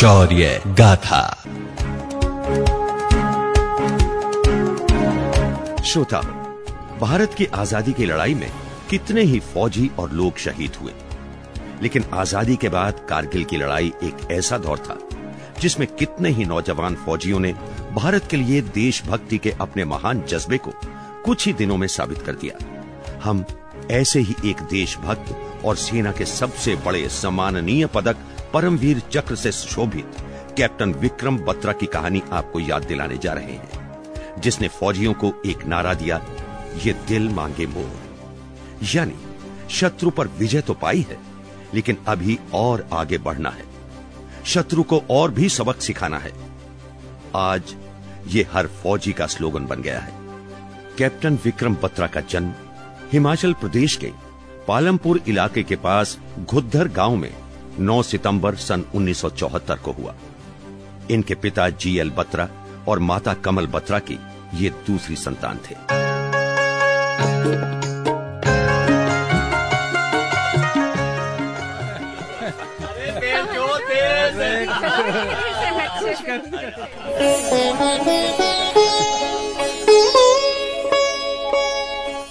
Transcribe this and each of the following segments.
शौर्य गाथा। श्रोता, भारत की आज़ादी की लड़ाई में कितने ही फौजी और लोग शहीद हुए। लेकिन आज़ादी के बाद कारगिल की लड़ाई एक ऐसा दौर था, जिसमें कितने ही नौजवान फौजियों ने भारत के लिए देशभक्ति के अपने महान जज्बे को कुछ ही दिनों में साबित कर दिया। हम ऐसे ही एक देशभक्त और सेना के सबसे बड़े सम्माननीय पदक परमवीर चक्र से शोभित कैप्टन विक्रम बत्रा की कहानी आपको याद दिलाने जा रहे हैं, जिसने फौजियों को एक नारा दिया, ये दिल मांगे मोर। यानी, शत्रु पर विजय तो पाई है, लेकिन अभी और आगे बढ़ना है। शत्रु को और भी सबक सिखाना है। आज, ये हर फौजी का स्लोगन बन गया है। कैप्टन विक्रम बत्रा का जन्म हिमाचल प्रदेश के पालमपुर इलाके के पास घुद्धर गाँव में 9 सितंबर सन 1974 को हुआ। इनके पिता जी एल बत्रा और माता कमल बत्रा की ये दूसरी संतान थे।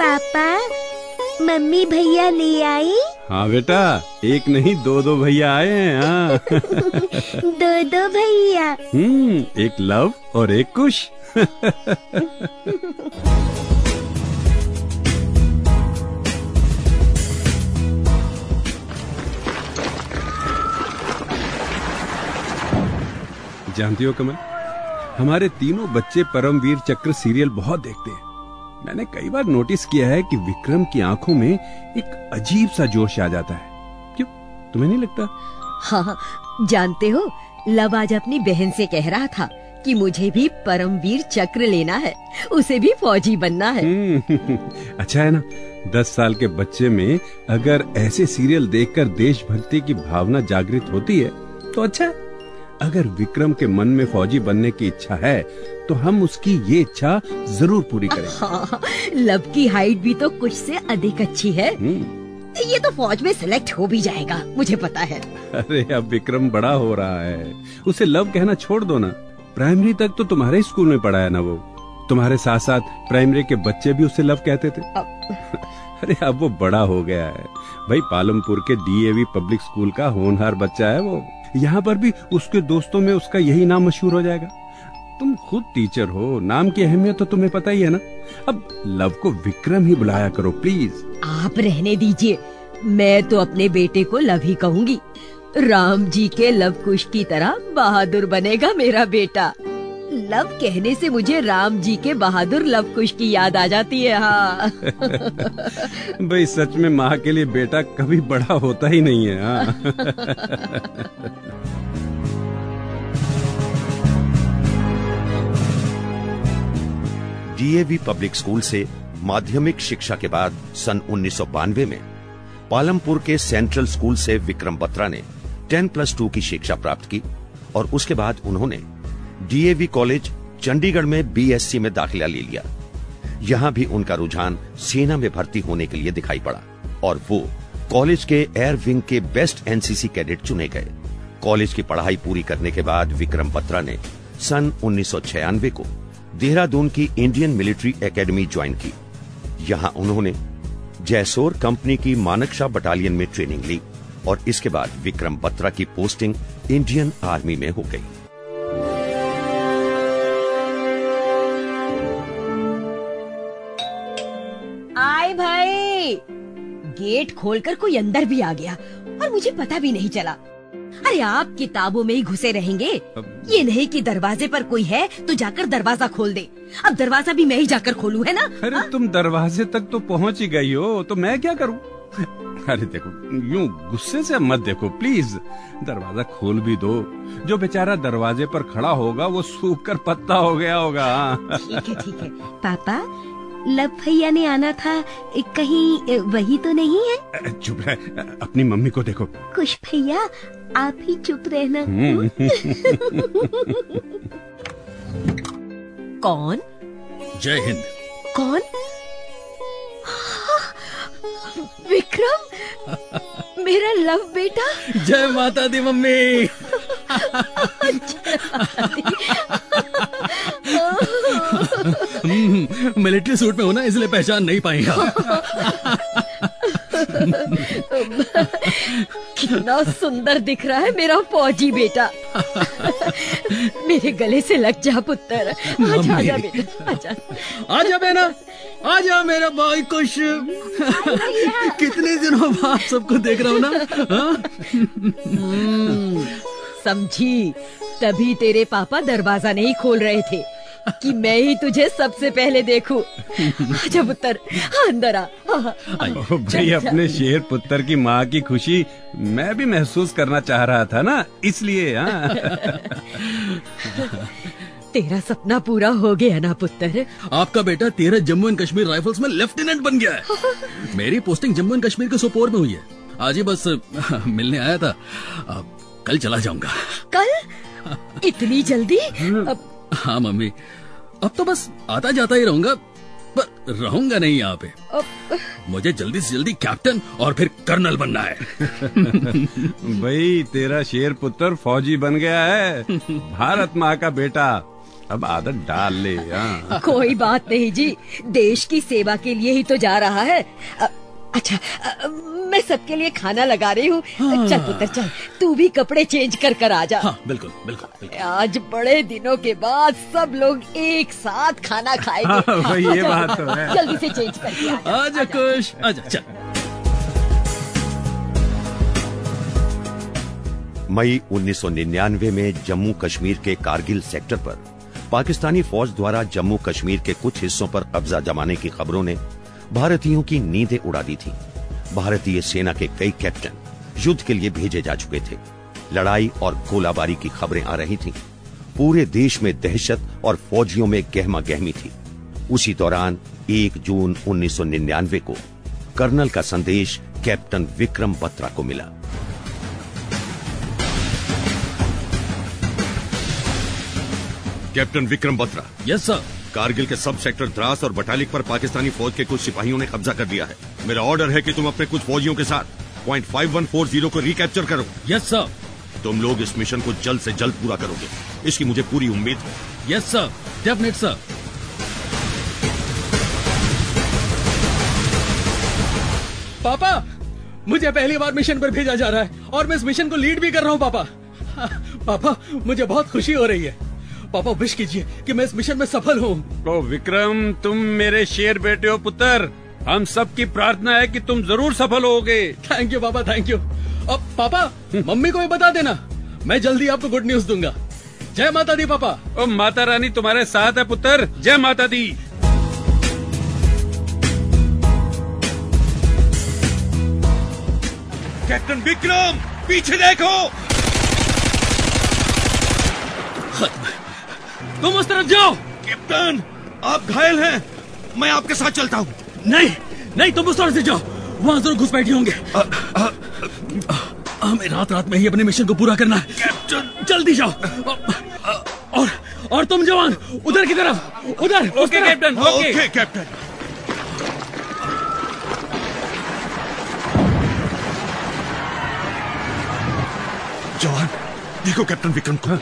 पापा, मम्मी भैया ले आई? हाँ बेटा एक नहीं दो दो भैया आए हैं हाँ। दो दो भैया। हम्म एक लव और एक कुश। जानती हो कमल हमारे तीनों बच्चे परमवीर चक्र सीरियल बहुत देखते हैं। मैंने कई बार नोटिस किया है कि विक्रम की आँखों में एक अजीब सा जोश आ जाता है। क्यों? तुम्हें नहीं लगता? हाँ जानते हो लव आज अपनी बहन से कह रहा था कि मुझे भी परमवीर चक्र लेना है उसे भी फौजी बनना है। हम्म, अच्छा है ना दस साल के बच्चे में अगर ऐसे सीरियल देखकर देशभक्ति की भावना जागृत होती है तो अच्छा है। अगर विक्रम के मन में फौजी बनने की इच्छा है तो हम उसकी ये इच्छा ज़रूर पूरी करेंगे। हाँ, लव की हाइट भी तो कुछ से अधिक अच्छी है। हम्म, ये तो फौज में सिलेक्ट हो भी जाएगा मुझे पता है। अरे अब विक्रम बड़ा हो रहा है। उसे लव कहना छोड़ दो ना। प्राइमरी तक तो तुम्हारे स्कूल में पढ़ा है ना वो। तुम्हारे साथ साथ प्राइमरी के बच्चे भी उसे लव कहते थे। अरे अब वो बड़ा हो गया है। भाई, पालमपुर के डीएवी पब्लिक स्कूल का होनहार बच्चा है वो। यहाँ पर भी उसके दोस्तों में उसका यही नाम मशहूर हो जाएगा। तुम खुद टीचर हो, नाम की अहमियत तो तुम्हें पता ही है ना। अब लव को विक्रम ही बुलाया करो प्लीज़ आप रहने दीजिए। मैं तो अपने बेटे को लव ही कहूँगी। राम जी के लव कुश की तरह बहादुर बनेगा मेरा बेटा। लव कहने से मुझे राम जी के बहादुर लव कुश की याद आ जाती है हाँ। भाई सच में माँ के लिए बेटा कभी बड़ा होता ही नहीं है हाँ। डीएवी पब्लिक स्कूल से माध्यमिक शिक्षा के बाद सन उन्नीस सौ बानवे में पालमपुर के सेंट्रल स्कूल से विक्रम बत्रा ने 10 प्लस टू की शिक्षा प्राप्त की और उसके बाद उन्होंने डीएवी कॉलेज चंडीगढ़ में बीएससी में दाखिला ले लिया। यहाँ भी उनका रुझान सेना में भर्ती होने के लिए दिखाई पड़ा और वो कॉलेज के एयर विंग के बेस्ट एनसीसी कैडेट चुने गए। कॉलेज की पढ़ाई पूरी करने के बाद विक्रम बत्रा ने सन उन्नीस सौ छियानवे को देहरादून की इंडियन मिलिट्री एकेडमी ज्वाइन की। यहाँ उन्होंने जयसोर कंपनी की मानकशा बटालियन में ट्रेनिंग ली और इसके बाद विक्रम बत्रा की पोस्टिंग इंडियन आर्मी में हो गई। गेट खोलकर कोई अंदर भी आ गया और मुझे पता भी नहीं चला। अरे आप किताबों में ही घुसे रहेंगे। ये नहीं कि दरवाजे पर कोई है तो जाकर दरवाज़ा खोल दे। अब दरवाज़ा भी मैं ही जाकर खोलूं है ना? अरे तुम दरवाजे तक तो पहुँच ही गई हो तो मैं क्या करूँ? अरे देखो यूँ गुस्से से मत देखो प्लीज़। दरवाज़ा खोल भी दो। जो बेचारा दरवाजे पर खड़ा होगा वो सूख कर पत्ता हो गया होगा। ठीक है ठीक है। पापा लव भैया ने आना था कहीं वही तो नहीं है? चुप रह अपनी मम्मी को देखो। कुछ भैया आप ही चुप रहना। कौन? जय हिंद। कौन? विक्रम मेरा लव बेटा। जय माता दी मम्मी। मिलिट्री सूट में हो ना इसलिए पहचान नहीं पाएँगे कितना सुंदर दिख रहा है मेरा फौजी बेटा। मेरे गले से लग जा पुत्र। आजा आजा बेटा आजा आजा बेना आजा मेरा भाई खुश। कितने दिनों बाद सबको देख रहा हूँ ना हाँ? समझी। तभी तेरे पापा दरवाज़ा नहीं खोल रहे थे। कि मैं ही तुझे सबसे पहले देखूँ। आजा पुत्र अंदर आ। भाई अपने शेर पुत्र की माँ की खुशी मैं भी महसूस करना चाह रहा था ना इसलिए हाँ। तेरा सपना पूरा हो गया ना पुत्र? आपका बेटा तेरा जम्मू एंड कश्मीर राइफल्स में लेफ्टिनेंट बन गया है। मेरी पोस्टिंग जम्मू एंड कश्मीर के सोपोर में हुई है। आज ही बस मिलने आया था। अब कल चला जाऊँगा। कल? इतनी जल्दी? अब हाँ मम्मी। अब तो बस आता जाता ही रहूँगा पर रहूँगा नहीं यहाँ पे। मुझे जल्दी से जल्दी कैप्टन और फिर कर्नल बनना है। भाई तेरा शेर पुत्र फौजी बन गया है। भारत माँ का बेटा। अब आदत डाल ले हाँ। कोई बात नहीं जी। देश की सेवा के लिए ही तो जा रहा है। अ, अच्छा अ, मैं सबके लिए खाना लगा रही हूँ हाँ। चल पुत्र चल तू भी कपड़े चेंज कर कर आ जा हाँ बिल्कुल बिल्कुल, बिल्कुल। आज बड़े दिनों के बाद सब लोग एक साथ खाना खाएँगे हाँ, ये बात तो है। जल्दी से चेंज आ जा। आजा खुश आजा चल मई 1999 में जम्मू कश्मीर के कारगिल सेक्टर पर पाकिस्तानी फौज द्वारा जम्मू कश्मीर के कुछ हिस्सों पर कब्जा जमाने की खबरों ने भारतीयों की नींदें उड़ा दी थी। भारतीय सेना के कई कैप्टन युद्ध के लिए भेजे जा चुके थे। लड़ाई और गोलाबारी की खबरें आ रही थीं। पूरे देश में दहशत और फौजियों में गहमा गहमी थी। उसी दौरान 1 जून 1999 को कर्नल का संदेश कैप्टन विक्रम बत्रा को मिला। Captain Vikram Batra. Yes sir. Kargil के सब सेक्टर द्रास और बटालिक पर पाकिस्तानी फौज के कुछ सिपाहियों ने कब्जा कर लिया है। मेरा ऑर्डर है कि तुम अपने कुछ फौजियों के साथ point five one four zero को रिकैप्चर करो। यस सर तुम लोग इस मिशन को जल्द से जल्द पूरा करोगे। इसकी मुझे पूरी उम्मीद है। यस सर डेफिनेट सर पापा मुझे पहली बार मिशन पर भेजा जा रहा है और मैं इस मिशन को लीड भी कर रहा हूँ पापा। पापा मुझे बहुत खुशी हो रही है। पापा विश कीजिए कि मैं इस मिशन में सफल हूँ। तो विक्रम तुम मेरे शेर बेटे हो पुत्र। हम सबकी प्रार्थना है कि तुम ज़रूर सफल होगे। थैंक यू पापा थैंक यू अब पापा मम्मी को भी बता देना। मैं जल्दी आपको गुड न्यूज़ दूँगा। जय माता दी पापा। ओ माता रानी तुम्हारे साथ है पुत्र। जय माता दी। कैप्टन विक्रम पीछे देखो। तुम उस तरफ़ जाओ। कैप्टन आप घायल हैं। मैं आपके साथ चलता हूँ। नहीं नहीं तुम उस तरफ़ से जाओ। वहाँ ज़रूर घुस बैठे होंगे। हमें रात रात में ही अपने मिशन को पूरा करना है। कैप्टन। जल्दी जाओ। और और तुम जवान उधर की तरफ़ उधर okay captain okay. Okay captain. जवान देखो कैप्टन विक्रम को।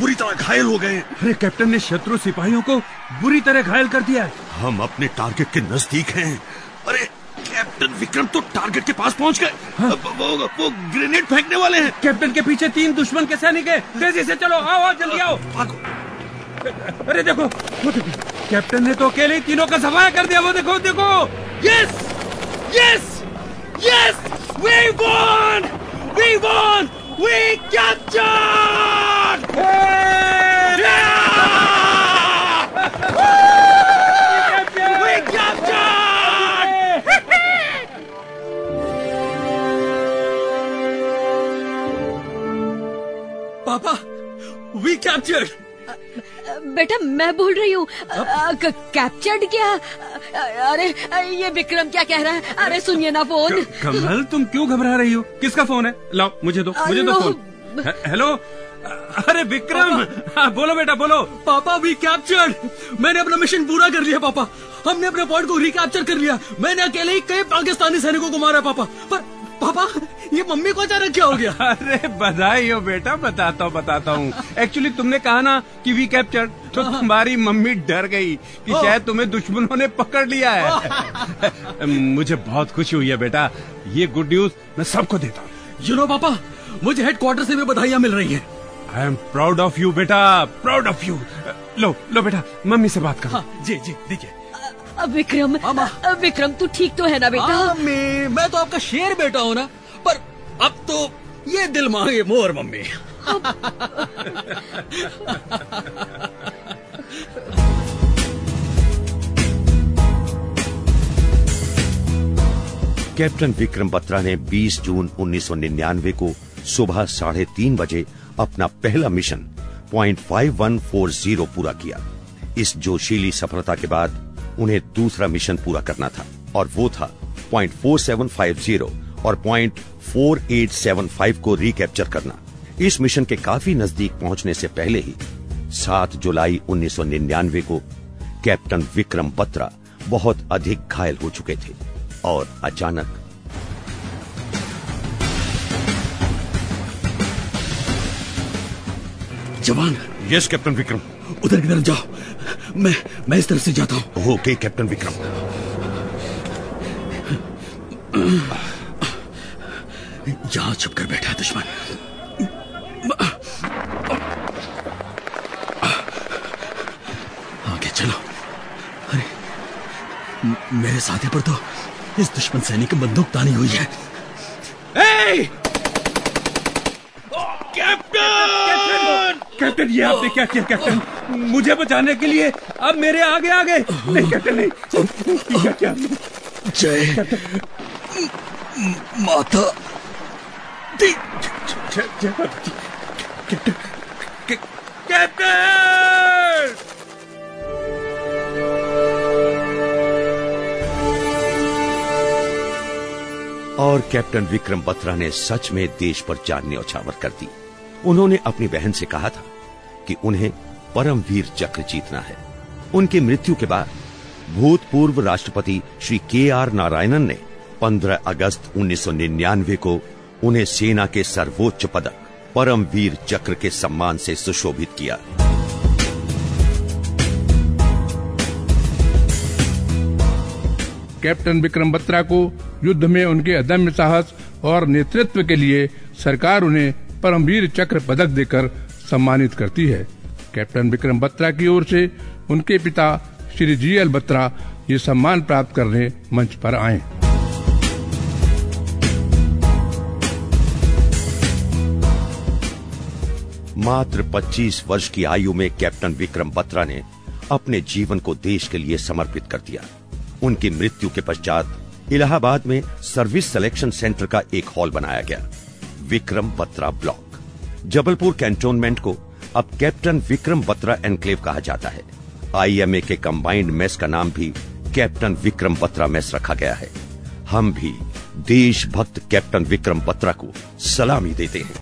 बुरी तरह घायल हो गए अरे कैप्टन ने शत्रु सिपाहियों को बुरी तरह घायल कर दिया है। हम अपने टारगेट के नज़दीक हैं। अरे कैप्टन विक्रम तो टारगेट के पास पहुँच गए। वो, वो, वो ग्रेनेड फेंकने वाले हैं। कैप्टन के पीछे तीन दुश्मन के सैनिक है। तेज़ी से चलो आओ आओ जल्दी आओ। भागो। अरे देखो वो देखो कैप्टन ने तो अकेले ही तीनों का सफाया कर दिया। वो देखो देखो। Yes yes yes we won we won We got John! Yeah! yeah! we got John! Papa, we captured! बेटा मैं बोल रही हूँ। कैप्चर्ड क्या? अरे ये विक्रम क्या कह रहा है? अरे सुनिए ना फ़ोन। कमल तुम क्यों घबरा रही हो? किसका फ़ोन है? लाओ मुझे दो मुझे दो। फ़ोन। हेलो? अरे विक्रम! हाँ, बोलो बेटा बोलो। पापा वी कैप्चर्ड मैंने अपना मिशन पूरा कर लिया पापा। हमने अपने पॉइंट को रिकैप्चर कर लिया। मैंने अकेले ही कई पाकिस्तानी सैनिकों को मारा पापा। पर पापा ये मम्मी को अचानक क्या हो गया? अरे बधाई हो बेटा बताता हूँ बताता हूँ। एक्चुअली तुमने कहा ना कि वी कैप्चर तो तुम्हारी मम्मी डर गई कि शायद तुम्हें दुश्मनों ने पकड़ लिया है। मुझे बहुत खुशी हुई है बेटा। ये गुड न्यूज़ मैं सबको देता हूँ। यू नो पापा मुझे हेडक्वार्टर से भी बधाइयाँ मिल रही है। I am proud of you बेटा प्राउड ऑफ़ यू लो लो बेटा मम्मी से बात करो। हाँ जी जी दीजिए विक्रम मामा। विक्रम तू ठीक तो है ना बेटा? हाँ, मम्मी मैं तो आपका शेर बेटा हूँ ना पर अब तो ये दिल मांगे मोर मम्मी। कैप्टन विक्रम बत्रा ने 20 जून 1999 को सुबह साढ़े तीन बजे अपना पहला mission point five one four zero पूरा किया। इस जोशीली सफलता के बाद उन्हें दूसरा मिशन पूरा करना था और वो था point four seven five zero और point four eight seven five को रिकैप्चर करना। इस मिशन के काफ़ी नज़दीक पहुँचने से पहले ही 7 जुलाई 1999 को कैप्टन विक्रम बत्रा बहुत अधिक घायल हो चुके थे और अचानक जवान। यस कैप्टन विक्रम उधर की तरफ़ जाओ। मैं मैं इस तरफ़ से जाता हूँ। Okay captain Vikram. यहाँ छुप कर बैठा है दुश्मन। आगे चलो। अरे मेरे साथी पर तो इस दुश्मन सैनिक की बंदूक तानी हुई है। कैप्टन कैप्टन ये आपने क्या किया कैप्टन? मुझे बचाने के लिए अब मेरे आगे आ गए नहीं कैप्टन नहीं। ये क्या जय। माता। Captain captain! और कैप्टन विक्रम बत्रा ने सच में देश पर जान न्यौछावर कर दी। उन्होंने अपनी बहन से कहा था कि उन्हें परमवीर चक्र जीतना है। उनकी मृत्यु के बाद भूतपूर्व राष्ट्रपति श्री के आर नारायणन ने 15 अगस्त 1999 को उन्हें सेना के सर्वोच्च पदक परमवीर चक्र के सम्मान से सुशोभित किया। कैप्टन विक्रम बत्रा को युद्ध में उनके अदम्य साहस और नेतृत्व के लिए सरकार उन्हें परमवीर चक्र पदक देकर सम्मानित करती है। कैप्टन विक्रम बत्रा की ओर से उनके पिता श्री जी एल बत्रा ये सम्मान प्राप्त करने मंच पर आए। मात्र 25 वर्ष की आयु में कैप्टन विक्रम बत्रा ने अपने जीवन को देश के लिए समर्पित कर दिया। उनकी मृत्यु के पश्चात इलाहाबाद में सर्विस सिलेक्शन सेंटर का एक हॉल बनाया गया। विक्रम बत्रा ब्लॉक। जबलपुर कैंटोनमेंट को अब कैप्टन विक्रम बत्रा एनक्लेव कहा जाता है। आईएमए के कंबाइंड मेस का नाम भी कैप्टन विक्रम बत्रा मेस रखा गया है। हम भी देशभक्त कैप्टन विक्रम बत्रा को सलामी देते हैं।